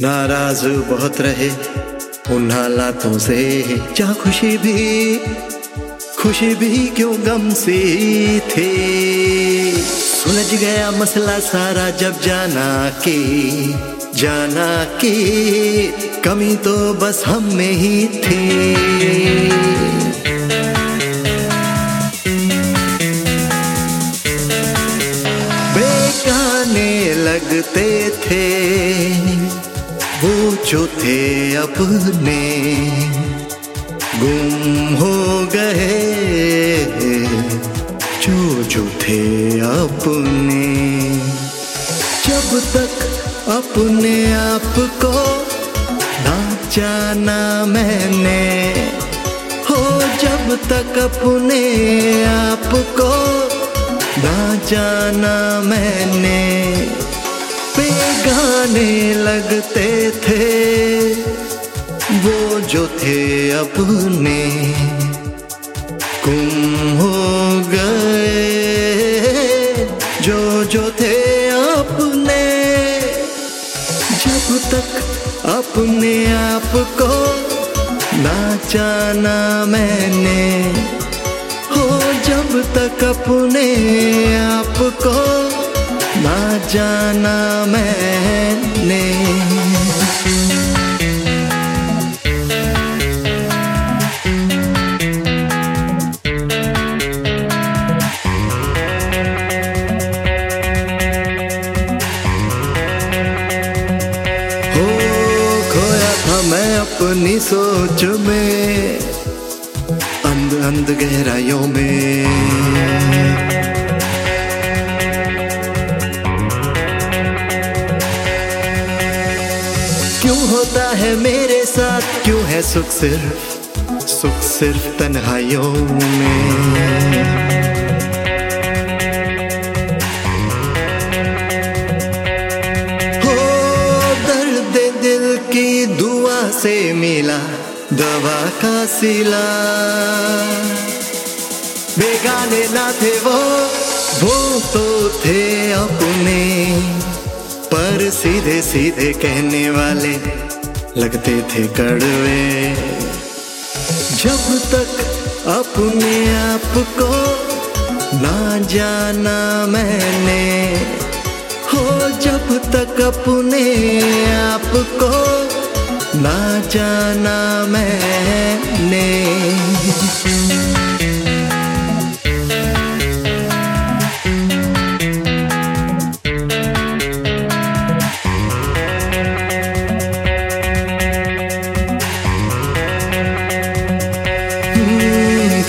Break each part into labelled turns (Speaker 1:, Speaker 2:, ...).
Speaker 1: नाराज़ बहुत रहे उन हालातों से क्या खुशी भी खुशी भी क्यों गम से थे? सुलझ गया मसला सारा जब जाना के जाना के। कमी तो बस हम में ही थी। लगते थे। वो जो थे अपने, गुम हो गए। जो जो थे अपने। जब तक अपने आप को ना जाना मैंने, हो जब तक अपने आप को ना जाना मैंने। बेगाने लगते थे। वो जो थे अपने, गुम हो गए। जो जो थे अपने, जब तक अपने आप को ना जाना मैंने, हो जब तक अपने आप को ना जाना मैंने। खोया था मैं अपनी सोच में अंध अंध गहराइयों में। क्यों होता है मेरे साथ? क्यों है सुख सिर्फ़ सुख सिर्फ़ तन्हाइयों में? हो दर्द दिल की दुआ से मिला, दवा का सिला। बेगाने ना थे वो वो तो थे सीधे सीधे कहने वाले लगते थे कड़वे। जब तक अपने आप को ना जाना मैंने, हो जब तक अपने आप को ना जाना मैंने।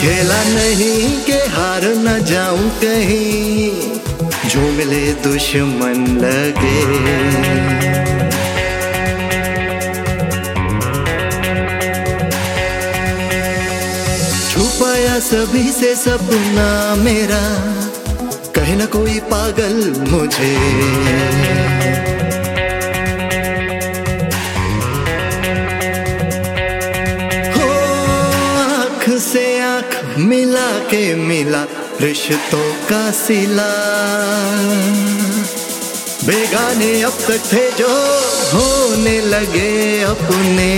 Speaker 1: खेला नहीं के हार न जाऊँ कहीं। जो मिले दुश्मन लगे। छुपाया सभी से सपना मेरा। कहे ना कोई पागल मुझे। मिला के मिला रिश्तों का सिला। बेगाने अब तक थे जो होने लगे अपने।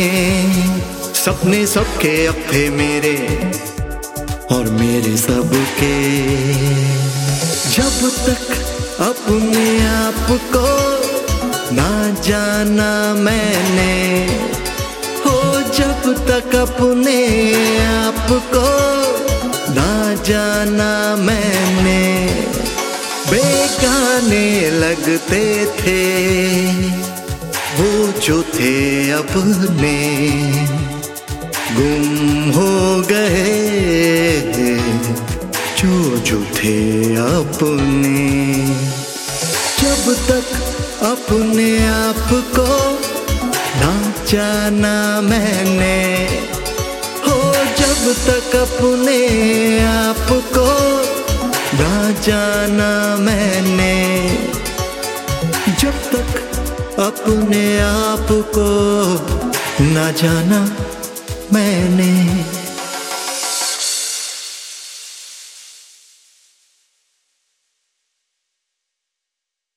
Speaker 1: सपने सबके अब थे मेरे और मेरे सबके। जब तक अपने आप को ना जाना मैंने, हो जब तक अपने आप को जाना मैंने, बेगाने लगते थे। वो जो थे अपने, गुम हो गए जो जो थे अपने। जब तक अपने आप को ना जाना मैंने जब तक अपने आप को ना जाना मैंने, जब तक अपने आप को ना जाना मैंने।